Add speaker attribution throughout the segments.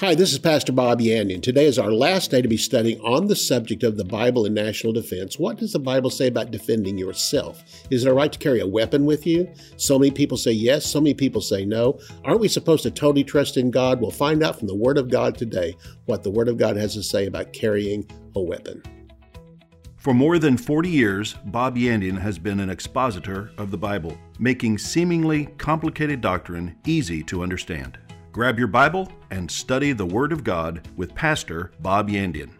Speaker 1: Hi, this is Pastor Bob Yandian. Today is our last day to be studying on the subject of the Bible and national defense. What does the Bible say about defending yourself? Is it all right to carry a weapon with you? So many people say yes, so many people say no. Aren't we supposed to totally trust in God? We'll find out from the Word of God today what the Word of God has to say about carrying a weapon.
Speaker 2: For more than 40 years, Bob Yandian has been an expositor of the Bible, making seemingly complicated doctrine easy to understand. Grab your Bible and study the Word of God with Pastor Bob Yandian.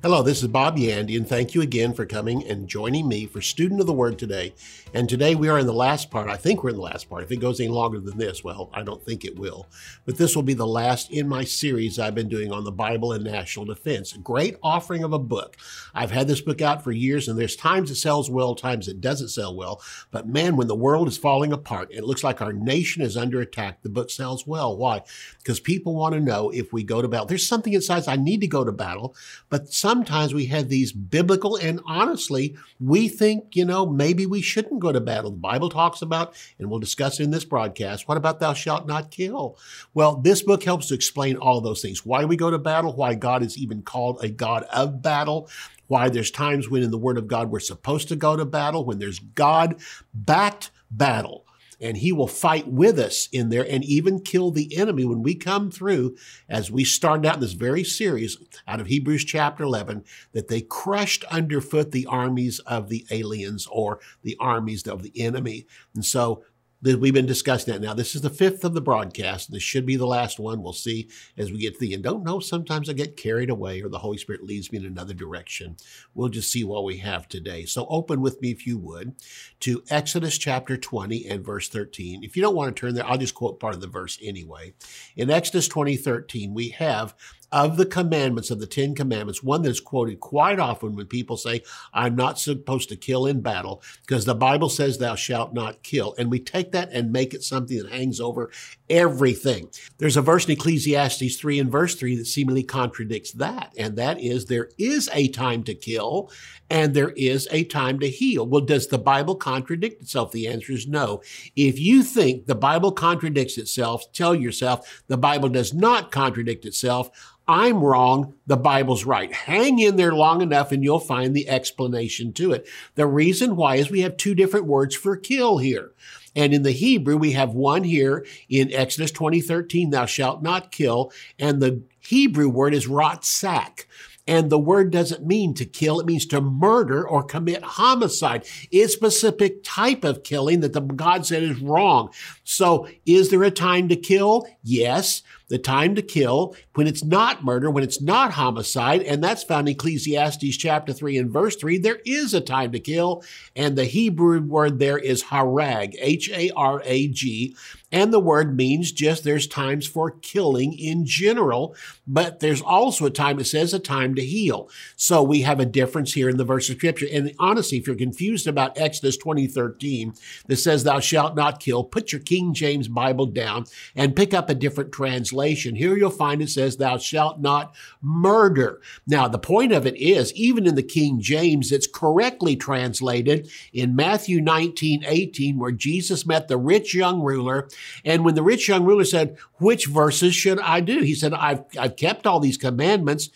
Speaker 1: Hello, this is Bob Yandian, and thank you again for coming and joining me for Student of the Word today. And today we are in the last part. I think we're in the last part. If it goes any longer than this, well, I don't think it will. But this will be the last in my series I've been doing on the Bible and national defense. Great offering of a book. I've had this book out for years, and there's times it sells well, times it doesn't sell well. But man, when the world is falling apart, it looks like our nation is under attack, the book sells well. Why? Because people want to know if we go to battle. There's something inside, I need to go to battle, but sometimes we have these biblical, and honestly, we think, you know, maybe we shouldn't go to battle. The Bible talks about, and we'll discuss in this broadcast, what about thou shalt not kill? Well, this book helps to explain all those things. Why we go to battle, why God is even called a God of battle, why there's times when in the Word of God we're supposed to go to battle, when there's God backed battle and he will fight with us in there and even kill the enemy when we come through, as we started out in this very series out of Hebrews chapter 11, that they crushed underfoot the armies of the aliens or the armies of the enemy. And so We've been discussing that now. This is the fifth of the broadcast. This should be the last one. We'll see as we get to the end. Don't know. Sometimes I get carried away or the Holy Spirit leads me in another direction. We'll just see what we have today. So open with me, if you would, to Exodus chapter 20 and verse 13. If you don't want to turn there, I'll just quote part of the verse anyway. In Exodus 20, 13, we have of the commandments of the Ten Commandments, one that is quoted quite often when people say, I'm not supposed to kill in battle, because the Bible says, Thou shalt not kill. And we take that and make it something that hangs over everything. There's a verse in Ecclesiastes 3 and verse 3 that seemingly contradicts that, and that is, There is a time to kill and there is a time to heal. Well, does the Bible contradict itself? The answer is no. If you think the Bible contradicts itself, tell yourself the Bible does not contradict itself. I'm wrong, the Bible's right. Hang in there long enough and you'll find the explanation to it. The reason why is we have two different words for kill here. And in the Hebrew, we have one here in Exodus 20, 13, thou shalt not kill. And the Hebrew word is ratzak. And the word doesn't mean to kill. It means to murder or commit homicide. It's a specific type of killing that the God said is wrong. So is there a time to kill? Yes the time to kill, when it's not murder, when it's not homicide, and that's found in Ecclesiastes chapter 3 and verse 3, there is a time to kill, and the Hebrew word there is harag, H-A-R-A-G, and the word means just there's times for killing in general, but there's also a time, it says a time to heal. So we have a difference here in the verse of scripture. And honestly, if you're confused about Exodus 2013 that says thou shalt not kill, put your King James Bible down and pick up a different translation. Here you'll find it says, Thou shalt not murder. Now, the point of it is, even in the King James, it's correctly translated in Matthew 19, 18, where Jesus met the rich young ruler. And when the rich young ruler said, Which verses should I do? He said, I've, I've kept all these commandments.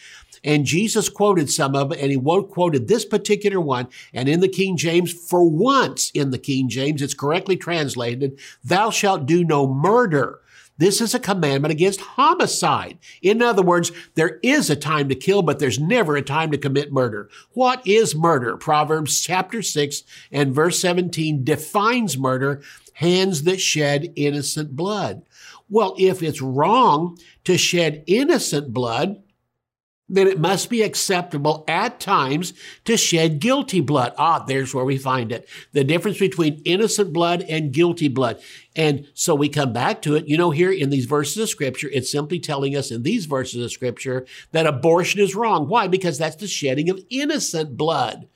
Speaker 1: And Jesus quoted some of it, and he quoted this particular one. And in the King James, for once in the King James, it's correctly translated, Thou shalt do no murder. This is a commandment against homicide. In other words, there is a time to kill, but there's never a time to commit murder. What is murder? Proverbs chapter 6 and verse 17 defines murder, hands that shed innocent blood. Well, if it's wrong to shed innocent blood, then it must be acceptable at times to shed guilty blood. Ah, there's where we find it. The difference between innocent blood and guilty blood. And so we come back to it. You know, here in these verses of scripture, it's simply telling us in these verses of scripture that abortion is wrong. Why? Because that's the shedding of innocent blood.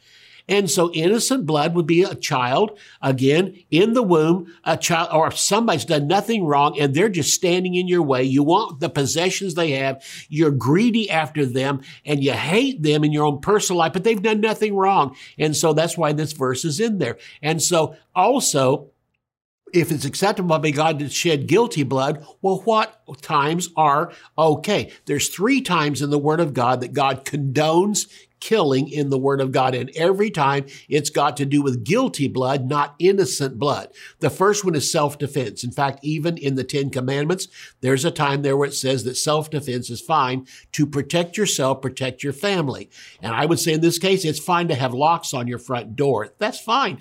Speaker 1: And so innocent blood would be a child, again, in the womb, a child, or somebody's done nothing wrong and they're just standing in your way. You want the possessions they have. You're greedy after them and you hate them in your own personal life, but they've done nothing wrong. And so that's why this verse is in there. And so also, if it's acceptable by God to shed guilty blood, well, what times are okay? There's three times in the Word of God that God condones killing in the Word of God. And every time it's got to do with guilty blood, not innocent blood. The first one is self-defense. In fact, even in the Ten Commandments, there's a time there where it says that self-defense is fine to protect yourself, protect your family. And I would say in this case, it's fine to have locks on your front door. That's fine.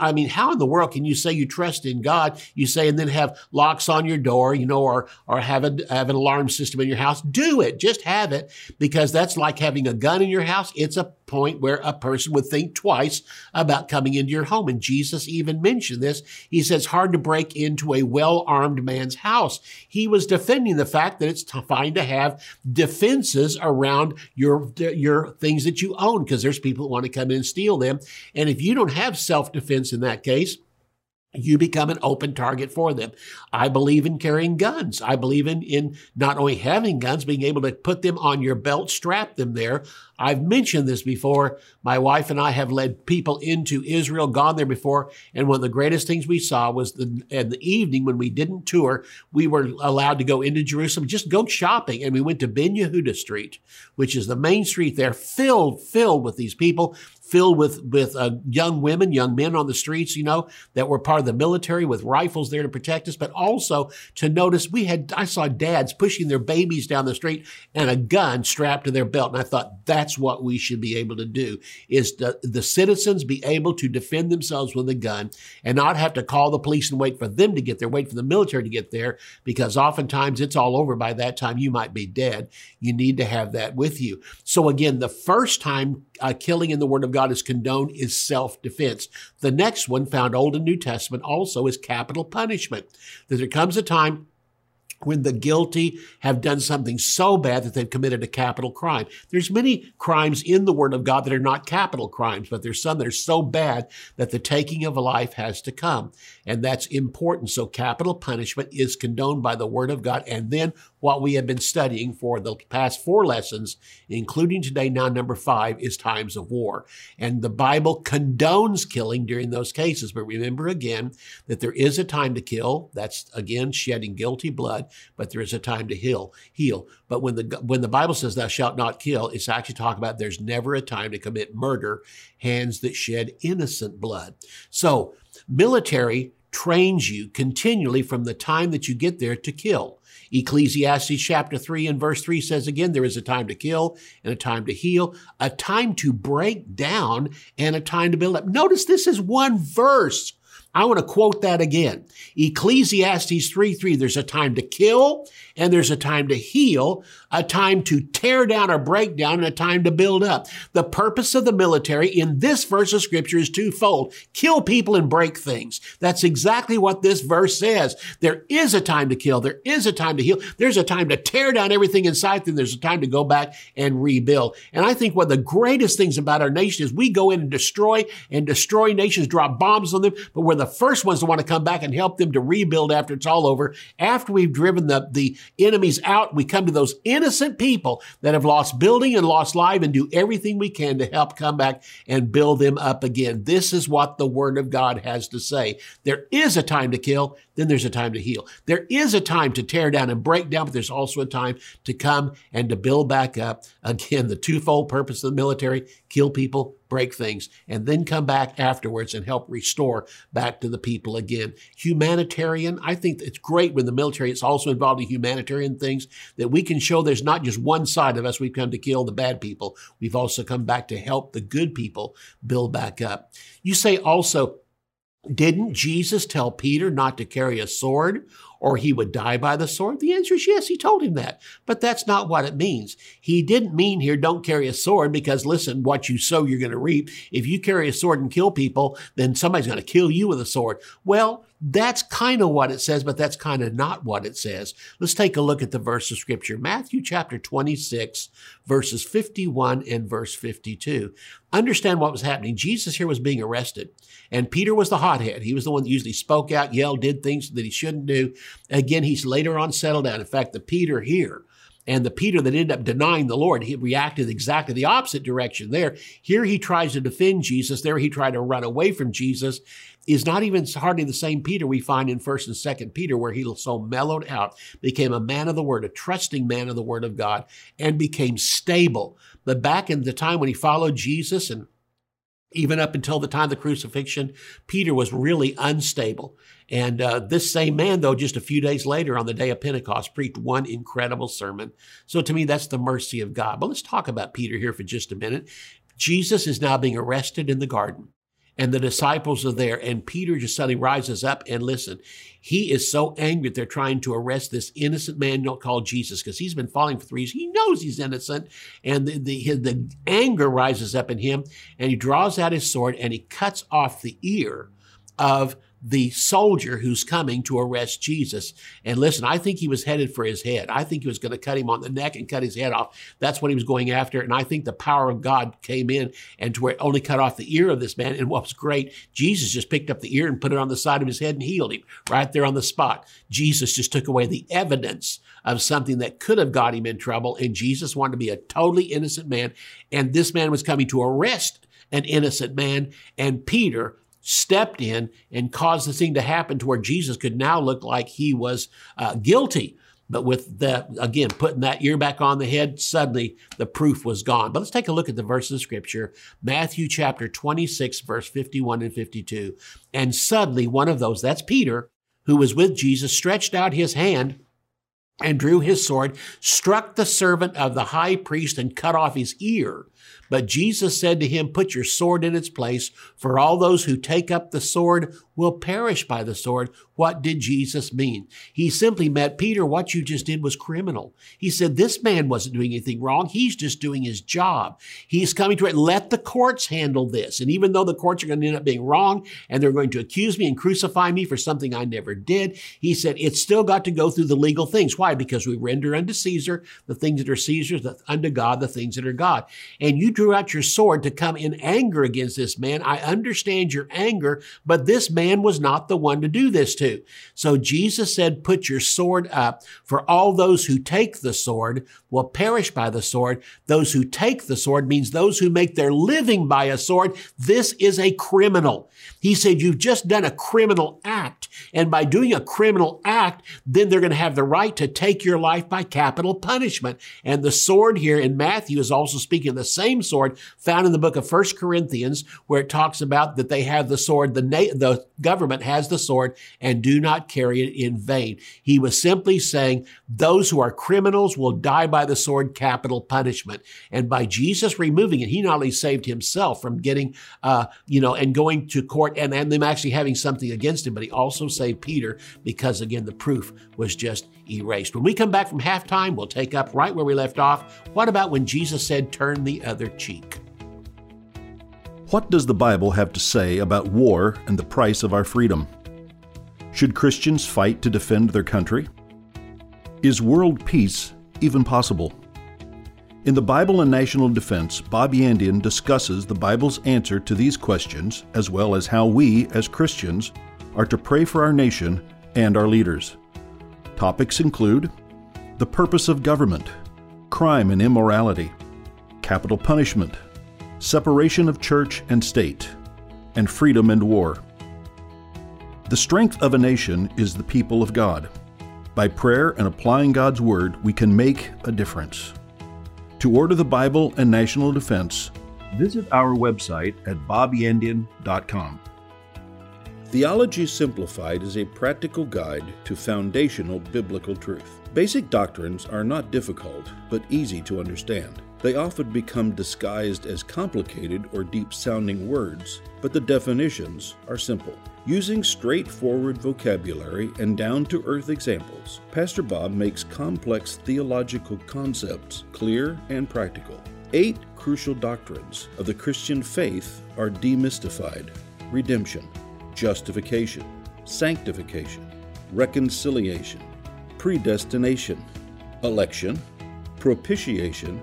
Speaker 1: I mean, how in the world can you say you trust in God? You say, and then have locks on your door, you know, or, or have a, have an alarm system in your house. Do it. Just have it because that's like having a gun in your house it's a point where a person would think twice about coming into your home. And Jesus even mentioned this. He says, hard to break into a well armed man's house. He was defending the fact that it's fine to have defenses around your, your things that you own because there's people that want to come in and steal them. And if you don't have self defense in that case, you become an open target for them. I believe in carrying guns. I believe in, in not only having guns, being able to put them on your belt, strap them there. I've mentioned this before. My wife and I have led people into Israel, gone there before. And one of the greatest things we saw was the, in the evening when we didn't tour, we were allowed to go into Jerusalem, just go shopping. And we went to Ben Yehuda Street, which is the main street there, filled, filled with these people filled with with uh, young women, young men on the streets, you know, that were part of the military with rifles there to protect us, but also to notice we had I saw dads pushing their babies down the street and a gun strapped to their belt, and I thought that's what we should be able to do is the, the citizens be able to defend themselves with a gun and not have to call the police and wait for them to get there, wait for the military to get there, because oftentimes it's all over by that time. You might be dead. You need to have that with you. So again, the first time uh, killing in the Word of God is condoned is self defense. The next one, found Old and New Testament, also is capital punishment. That there comes a time when the guilty have done something so bad that they've committed a capital crime. There's many crimes in the Word of God that are not capital crimes, but there's some that are so bad that the taking of a life has to come. And that's important. So capital punishment is condoned by the Word of God. And then what we have been studying for the past four lessons, including today, now number five, is times of war. And the Bible condones killing during those cases. But remember again that there is a time to kill. That's again shedding guilty blood but there is a time to heal. Heal. But when the when the Bible says thou shalt not kill, it's actually talking about there's never a time to commit murder, hands that shed innocent blood. So military trains you continually from the time that you get there to kill. Ecclesiastes chapter 3 and verse 3 says again, there is a time to kill and a time to heal, a time to break down and a time to build up. Notice this is one verse. I want to quote that again. Ecclesiastes 3 3, there's a time to kill and there's a time to heal, a time to tear down or break down, and a time to build up. The purpose of the military in this verse of scripture is twofold kill people and break things. That's exactly what this verse says. There is a time to kill, there is a time to heal, there's a time to tear down everything inside, then there's a time to go back and rebuild. And I think one of the greatest things about our nation is we go in and destroy and destroy nations, drop bombs on them, but we're the first ones to want to come back and help them to rebuild after it's all over. After we've driven the, the enemies out, we come to those innocent people that have lost building and lost life and do everything we can to help come back and build them up again. This is what the word of God has to say. There is a time to kill, then there's a time to heal. There is a time to tear down and break down, but there's also a time to come and to build back up. Again, the twofold purpose of the military, kill people, break things, and then come back afterwards and help restore back to the people again. Humanitarian, I think it's great when the military is also involved in humanitarian things that we can show there's not just one side of us we've come to kill the bad people. We've also come back to help the good people build back up. You say also, didn't Jesus tell Peter not to carry a sword or he would die by the sword? The answer is yes, he told him that. But that's not what it means. He didn't mean here, don't carry a sword because listen, what you sow, you're going to reap. If you carry a sword and kill people, then somebody's going to kill you with a sword. Well, that's kind of what it says, but that's kind of not what it says. Let's take a look at the verse of scripture. Matthew chapter 26, verses 51 and verse 52. Understand what was happening. Jesus here was being arrested, and Peter was the hothead. He was the one that usually spoke out, yelled, did things that he shouldn't do. Again, he's later on settled down. In fact, the Peter here And the Peter that ended up denying the Lord, he reacted exactly the opposite direction there. Here he tries to defend Jesus. There he tried to run away from Jesus. Is not even hardly the same Peter we find in First and Second Peter, where he so mellowed out, became a man of the Word, a trusting man of the Word of God, and became stable. But back in the time when he followed Jesus and even up until the time of the crucifixion, Peter was really unstable. And uh, this same man, though, just a few days later on the day of Pentecost, preached one incredible sermon. So to me, that's the mercy of God. But let's talk about Peter here for just a minute. Jesus is now being arrested in the garden and the disciples are there and peter just suddenly rises up and listen he is so angry that they're trying to arrest this innocent man called jesus because he's been falling for three years he knows he's innocent and the, the, the anger rises up in him and he draws out his sword and he cuts off the ear of the soldier who's coming to arrest Jesus. And listen, I think he was headed for his head. I think he was going to cut him on the neck and cut his head off. That's what he was going after. And I think the power of God came in and to where it only cut off the ear of this man. And what was great, Jesus just picked up the ear and put it on the side of his head and healed him right there on the spot. Jesus just took away the evidence of something that could have got him in trouble. And Jesus wanted to be a totally innocent man. And this man was coming to arrest an innocent man. And Peter stepped in and caused the thing to happen to where Jesus could now look like he was uh, guilty. But with that, again, putting that ear back on the head, suddenly the proof was gone. But let's take a look at the verse of scripture Matthew chapter 26, verse 51 and 52. And suddenly one of those, that's Peter, who was with Jesus, stretched out his hand and drew his sword, struck the servant of the high priest, and cut off his ear. But Jesus said to him, Put your sword in its place, for all those who take up the sword will perish by the sword. What did Jesus mean? He simply met Peter, what you just did was criminal. He said, This man wasn't doing anything wrong. He's just doing his job. He's coming to it. Let the courts handle this. And even though the courts are going to end up being wrong and they're going to accuse me and crucify me for something I never did, he said, It's still got to go through the legal things. Why? Because we render unto Caesar the things that are Caesar's, unto God the things that are God. And you drew out your sword to come in anger against this man. I understand your anger, but this man was not the one to do this to. So Jesus said, put your sword up for all those who take the sword will perish by the sword. Those who take the sword means those who make their living by a sword. This is a criminal. He said, you've just done a criminal act. And by doing a criminal act, then they're going to have the right to take your life by capital punishment. And the sword here in Matthew is also speaking the same sword found in the book of First Corinthians, where it talks about that they have the sword, the, na- the government has the sword, and do not carry it in vain. He was simply saying those who are criminals will die by the sword, capital punishment. And by Jesus removing it, he not only saved himself from getting, uh, you know, and going to court and, and them actually having something against him, but he also saved Peter because, again, the proof was just erased. When we come back from halftime, we'll take up right where we left off. What about when Jesus said, turn the other cheek?
Speaker 2: What does the Bible have to say about war and the price of our freedom? Should Christians fight to defend their country? Is world peace even possible? In the Bible and National Defense, Bob Yandian discusses the Bible's answer to these questions, as well as how we, as Christians, are to pray for our nation and our leaders. Topics include the purpose of government, crime and immorality, capital punishment, separation of church and state, and freedom and war. The strength of a nation is the people of God. By prayer and applying God's Word, we can make a difference. To order the Bible and National Defense, visit our website at bobyandian.com. Theology Simplified is a practical guide to foundational biblical truth. Basic doctrines are not difficult, but easy to understand. They often become disguised as complicated or deep sounding words, but the definitions are simple. Using straightforward vocabulary and down to earth examples, Pastor Bob makes complex theological concepts clear and practical. Eight crucial doctrines of the Christian faith are demystified redemption, justification, sanctification, reconciliation, predestination, election, propitiation,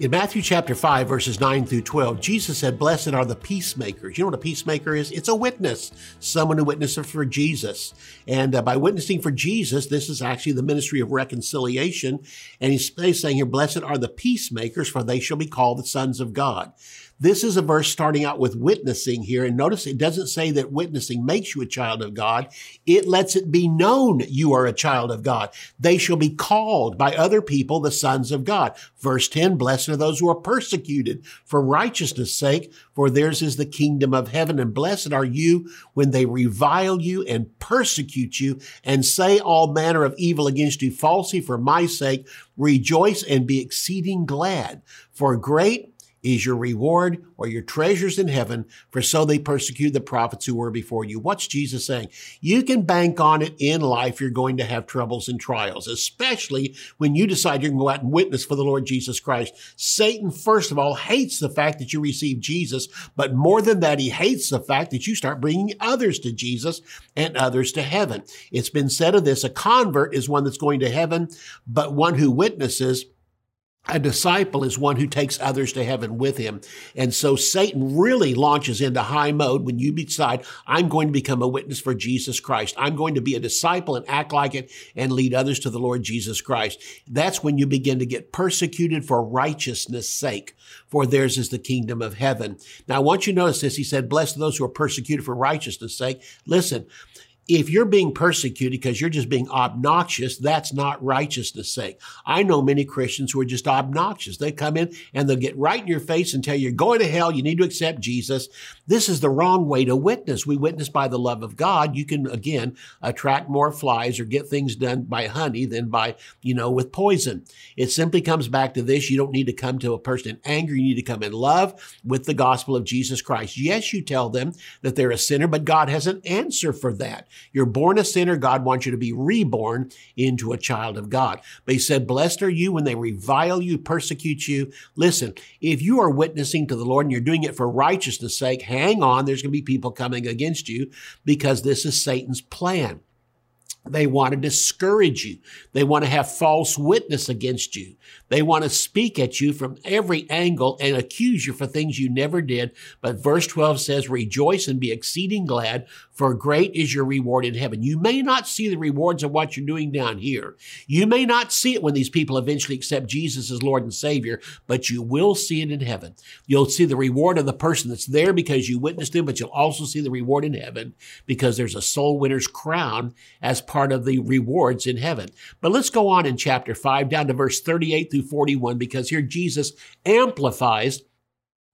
Speaker 1: In Matthew chapter 5, verses 9 through 12, Jesus said, Blessed are the peacemakers. You know what a peacemaker is? It's a witness, someone who witnesses for Jesus. And uh, by witnessing for Jesus, this is actually the ministry of reconciliation. And he's saying here, Blessed are the peacemakers, for they shall be called the sons of God. This is a verse starting out with witnessing here. And notice it doesn't say that witnessing makes you a child of God. It lets it be known you are a child of God. They shall be called by other people the sons of God. Verse 10, blessed are those who are persecuted for righteousness sake, for theirs is the kingdom of heaven. And blessed are you when they revile you and persecute you and say all manner of evil against you falsely for my sake. Rejoice and be exceeding glad, for great is your reward or your treasures in heaven, for so they persecute the prophets who were before you. What's Jesus saying? You can bank on it in life. You're going to have troubles and trials, especially when you decide you're going to go out and witness for the Lord Jesus Christ. Satan, first of all, hates the fact that you receive Jesus, but more than that, he hates the fact that you start bringing others to Jesus and others to heaven. It's been said of this, a convert is one that's going to heaven, but one who witnesses a disciple is one who takes others to heaven with him. And so Satan really launches into high mode when you decide, I'm going to become a witness for Jesus Christ. I'm going to be a disciple and act like it and lead others to the Lord Jesus Christ. That's when you begin to get persecuted for righteousness sake, for theirs is the kingdom of heaven. Now, I want you to notice this. He said, blessed are those who are persecuted for righteousness sake. Listen, if you're being persecuted because you're just being obnoxious, that's not righteousness sake. I know many Christians who are just obnoxious. They come in and they'll get right in your face and tell you, you're going to hell. You need to accept Jesus. This is the wrong way to witness. We witness by the love of God. You can, again, attract more flies or get things done by honey than by, you know, with poison. It simply comes back to this. You don't need to come to a person in anger. You need to come in love with the gospel of Jesus Christ. Yes, you tell them that they're a sinner, but God has an answer for that. You're born a sinner. God wants you to be reborn into a child of God. But he said, blessed are you when they revile you, persecute you. Listen, if you are witnessing to the Lord and you're doing it for righteousness sake, hang on. There's going to be people coming against you because this is Satan's plan. They want to discourage you. They want to have false witness against you. They want to speak at you from every angle and accuse you for things you never did. But verse 12 says, rejoice and be exceeding glad for great is your reward in heaven. You may not see the rewards of what you're doing down here. You may not see it when these people eventually accept Jesus as Lord and Savior, but you will see it in heaven. You'll see the reward of the person that's there because you witnessed him, but you'll also see the reward in heaven because there's a soul winner's crown as part of the rewards in heaven. But let's go on in chapter 5 down to verse 38 through 41 because here Jesus amplifies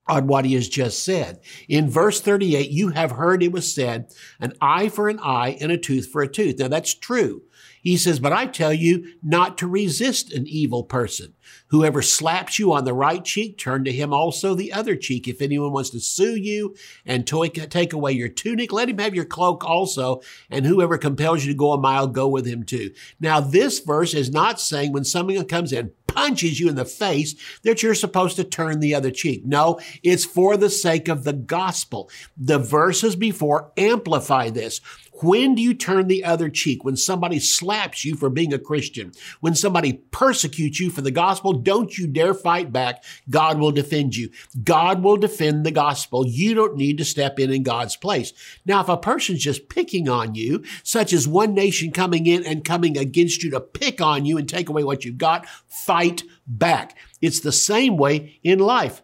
Speaker 1: on what he has just said. In verse 38, you have heard it was said, an eye for an eye and a tooth for a tooth. Now that's true. He says, but I tell you not to resist an evil person. Whoever slaps you on the right cheek, turn to him also the other cheek. If anyone wants to sue you and take away your tunic, let him have your cloak also. And whoever compels you to go a mile, go with him too. Now, this verse is not saying when someone comes in, punches you in the face that you're supposed to turn the other cheek. No, it's for the sake of the gospel. The verses before amplify this. When do you turn the other cheek? When somebody slaps you for being a Christian, when somebody persecutes you for the gospel, don't you dare fight back. God will defend you. God will defend the gospel. You don't need to step in in God's place. Now, if a person's just picking on you, such as one nation coming in and coming against you to pick on you and take away what you've got, fight back. It's the same way in life.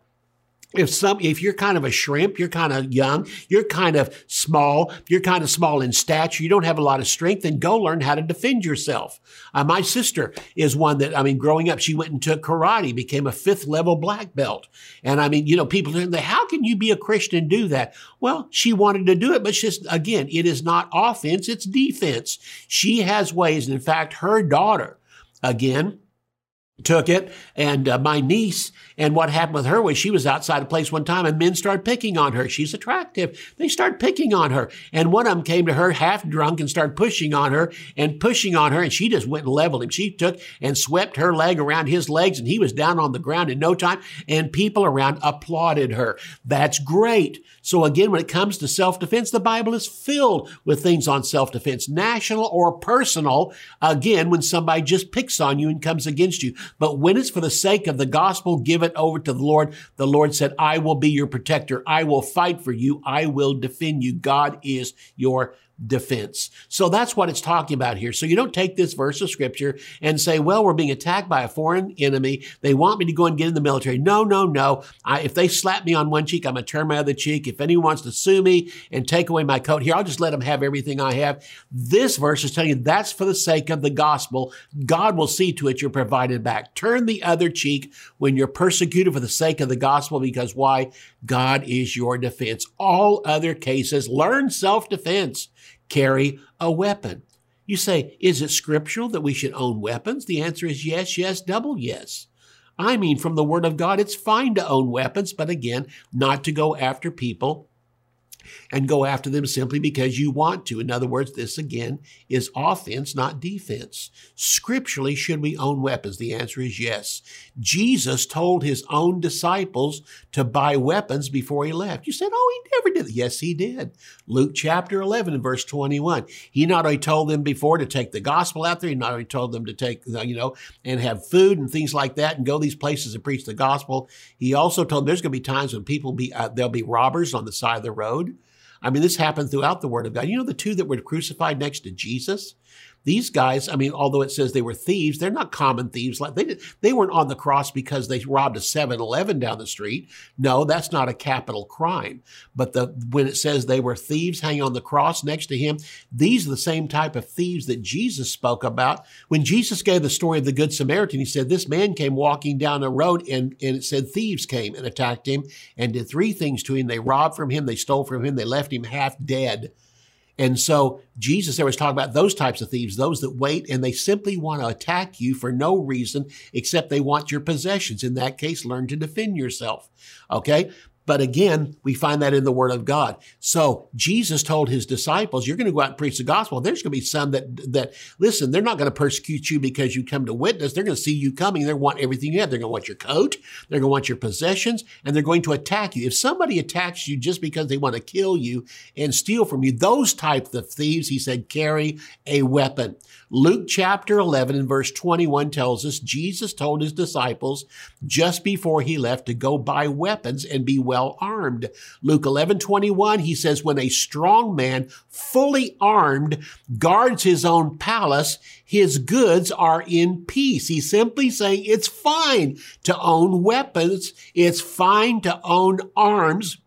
Speaker 1: If some if you're kind of a shrimp you're kind of young you're kind of small you're kind of small in stature you don't have a lot of strength then go learn how to defend yourself. Uh, my sister is one that i mean growing up she went and took karate became a fifth level black belt. And i mean you know people say how can you be a christian and do that? Well she wanted to do it but just again it is not offense it's defense. She has ways and in fact her daughter again took it and uh, my niece and what happened with her was she was outside a place one time and men started picking on her. She's attractive. They started picking on her. And one of them came to her half drunk and started pushing on her and pushing on her and she just went and leveled him. She took and swept her leg around his legs and he was down on the ground in no time and people around applauded her. That's great. So again when it comes to self-defense the bible is filled with things on self-defense national or personal. Again when somebody just picks on you and comes against you but when it's for the sake of the gospel, give it over to the Lord. The Lord said, I will be your protector. I will fight for you. I will defend you. God is your defense. So that's what it's talking about here. So you don't take this verse of scripture and say, well, we're being attacked by a foreign enemy. They want me to go and get in the military. No, no, no. I, if they slap me on one cheek, I'm going to turn my other cheek. If anyone wants to sue me and take away my coat here, I'll just let them have everything I have. This verse is telling you that's for the sake of the gospel. God will see to it you're provided back. Turn the other cheek when you're persecuted for the sake of the gospel because why? God is your defense. All other cases, learn self-defense carry a weapon. You say, is it scriptural that we should own weapons? The answer is yes, yes, double yes. I mean, from the Word of God, it's fine to own weapons, but again, not to go after people and go after them simply because you want to. In other words, this again is offense, not defense. Scripturally, should we own weapons? The answer is yes. Jesus told his own disciples to buy weapons before he left. You said, oh, he never did. Yes, he did. Luke chapter 11 and verse 21. He not only told them before to take the gospel out there, he not only told them to take, you know, and have food and things like that and go these places and preach the gospel. He also told them there's going to be times when people be, uh, there'll be robbers on the side of the road. I mean, this happened throughout the Word of God. You know, the two that were crucified next to Jesus? These guys, I mean, although it says they were thieves, they're not common thieves. Like they they weren't on the cross because they robbed a 7-Eleven down the street. No, that's not a capital crime. But the when it says they were thieves hanging on the cross next to him, these are the same type of thieves that Jesus spoke about. When Jesus gave the story of the Good Samaritan, he said, This man came walking down a road and, and it said thieves came and attacked him and did three things to him. They robbed from him, they stole from him, they left him half dead. And so Jesus there was talking about those types of thieves, those that wait and they simply want to attack you for no reason except they want your possessions. In that case, learn to defend yourself. Okay. But again, we find that in the Word of God. So Jesus told his disciples, you're going to go out and preach the gospel. There's going to be some that, that, listen, they're not going to persecute you because you come to witness. They're going to see you coming. They want everything you have. They're going to want your coat. They're going to want your possessions and they're going to attack you. If somebody attacks you just because they want to kill you and steal from you, those types of thieves, he said, carry a weapon. Luke chapter 11 and verse 21 tells us Jesus told his disciples just before he left to go buy weapons and be well armed. Luke 11, 21, he says, when a strong man, fully armed, guards his own palace, his goods are in peace. He's simply saying it's fine to own weapons. It's fine to own arms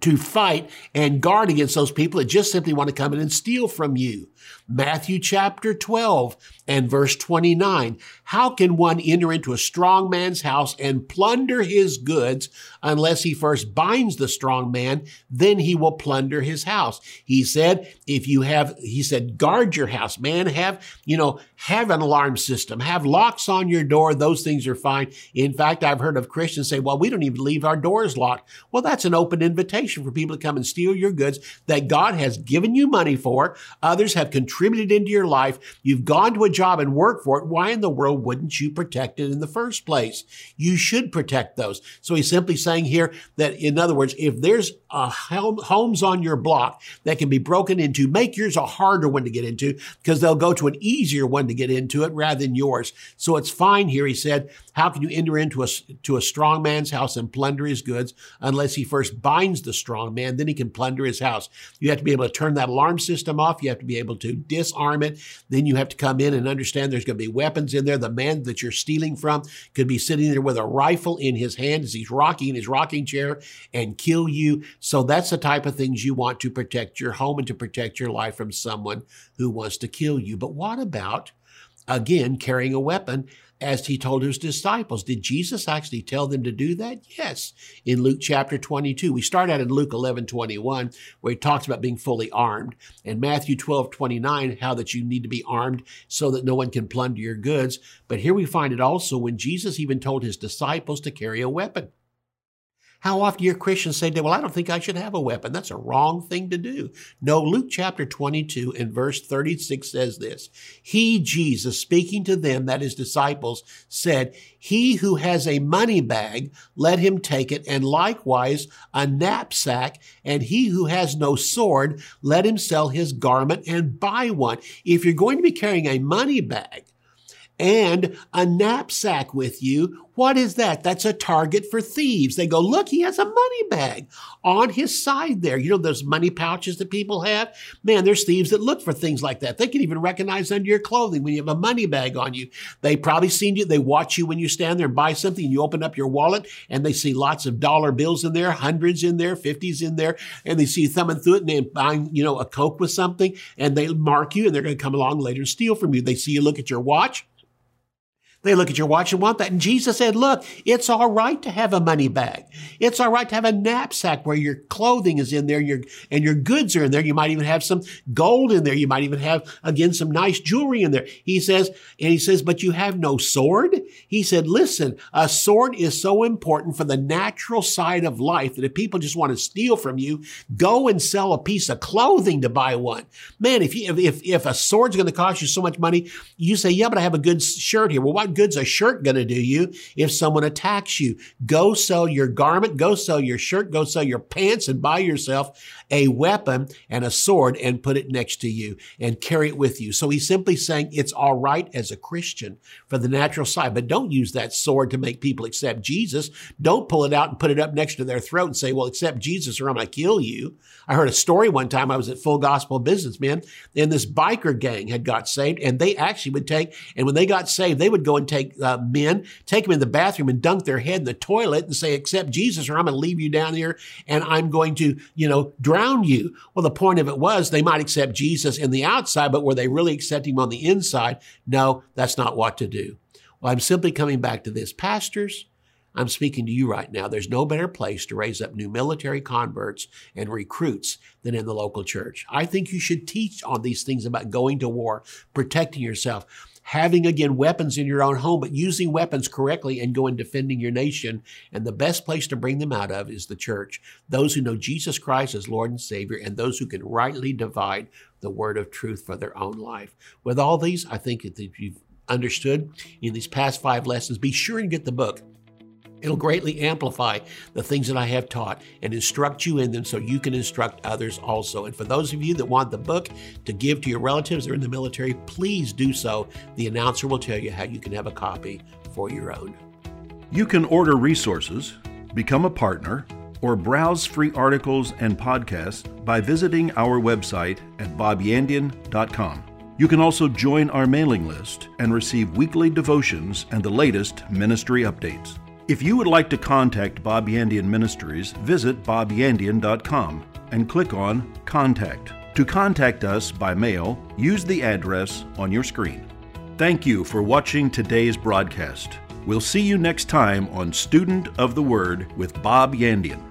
Speaker 1: to fight and guard against those people that just simply want to come in and steal from you. Matthew chapter 12 and verse 29. How can one enter into a strong man's house and plunder his goods unless he first binds the strong man? Then he will plunder his house. He said, if you have, he said, guard your house, man, have, you know, have an alarm system, have locks on your door. Those things are fine. In fact, I've heard of Christians say, well, we don't even leave our doors locked. Well, that's an open invitation for people to come and steal your goods that God has given you money for. Others have contributed into your life. You've gone to a job and worked for it. Why in the world wouldn't you protect it in the first place? You should protect those. So he's simply saying here that, in other words, if there's a home, homes on your block that can be broken into, make yours a harder one to get into because they'll go to an easier one to get into it rather than yours. So it's fine here. He said, how can you enter into a, to a strong man's house and plunder his goods unless he first binds the strong man, then he can plunder his house. You have to be able to turn that alarm system off. You have to be able to disarm it. Then you have to come in and understand there's going to be weapons in there. The man that you're stealing from could be sitting there with a rifle in his hand as he's rocking in his rocking chair and kill you. So that's the type of things you want to protect your home and to protect your life from someone who wants to kill you. But what about, again, carrying a weapon? As he told his disciples. Did Jesus actually tell them to do that? Yes. In Luke chapter 22. We start out in Luke 11, 21, where he talks about being fully armed. And Matthew 12, 29, how that you need to be armed so that no one can plunder your goods. But here we find it also when Jesus even told his disciples to carry a weapon. How often your Christians say, well, I don't think I should have a weapon. That's a wrong thing to do. No, Luke chapter 22 and verse 36 says this. He, Jesus, speaking to them, that his disciples, said, he who has a money bag, let him take it, and likewise a knapsack, and he who has no sword, let him sell his garment and buy one. If you're going to be carrying a money bag, and a knapsack with you. What is that? That's a target for thieves. They go, look, he has a money bag on his side there. You know those money pouches that people have? Man, there's thieves that look for things like that. They can even recognize under your clothing when you have a money bag on you. They probably seen you. They watch you when you stand there and buy something and you open up your wallet and they see lots of dollar bills in there, hundreds in there, fifties in there, and they see you thumbing through it and then buying, you know, a Coke with something and they mark you and they're going to come along later and steal from you. They see you look at your watch they look at your watch and want that. And Jesus said, look, it's all right to have a money bag. It's all right to have a knapsack where your clothing is in there and your, and your goods are in there. You might even have some gold in there. You might even have, again, some nice jewelry in there. He says, and he says, but you have no sword. He said, listen, a sword is so important for the natural side of life that if people just want to steal from you, go and sell a piece of clothing to buy one. Man, if you, if, if a sword's going to cost you so much money, you say, yeah, but I have a good shirt here. Well, what good's a shirt going to do you if someone attacks you? Go sell your garment, go sell your shirt, go sell your pants and buy yourself a weapon and a sword and put it next to you and carry it with you. So he's simply saying it's all right as a Christian for the natural side, but don't use that sword to make people accept Jesus. Don't pull it out and put it up next to their throat and say, well, accept Jesus or I'm going to kill you. I heard a story one time. I was at Full Gospel Businessmen and this biker gang had got saved and they actually would take, and when they got saved, they would go and take uh, men, take them in the bathroom and dunk their head in the toilet and say, accept Jesus or I'm going to leave you down here and I'm going to, you know, drown you. Well, the point of it was they might accept Jesus in the outside, but were they really accepting him on the inside? No, that's not what to do. Well, I'm simply coming back to this. Pastors, I'm speaking to you right now. There's no better place to raise up new military converts and recruits than in the local church. I think you should teach on these things about going to war, protecting yourself having again weapons in your own home, but using weapons correctly and going defending your nation. And the best place to bring them out of is the church. Those who know Jesus Christ as Lord and Savior, and those who can rightly divide the word of truth for their own life. With all these, I think that you've understood in these past five lessons, be sure and get the book. It'll greatly amplify the things that I have taught and instruct you in them so you can instruct others also. And for those of you that want the book to give to your relatives are in the military, please do so. The announcer will tell you how you can have a copy for your own.
Speaker 2: You can order resources, become a partner, or browse free articles and podcasts by visiting our website at bobyandian.com. You can also join our mailing list and receive weekly devotions and the latest ministry updates. If you would like to contact Bob Yandian Ministries, visit bobyandian.com and click on Contact. To contact us by mail, use the address on your screen. Thank you for watching today's broadcast. We'll see you next time on Student of the Word with Bob Yandian.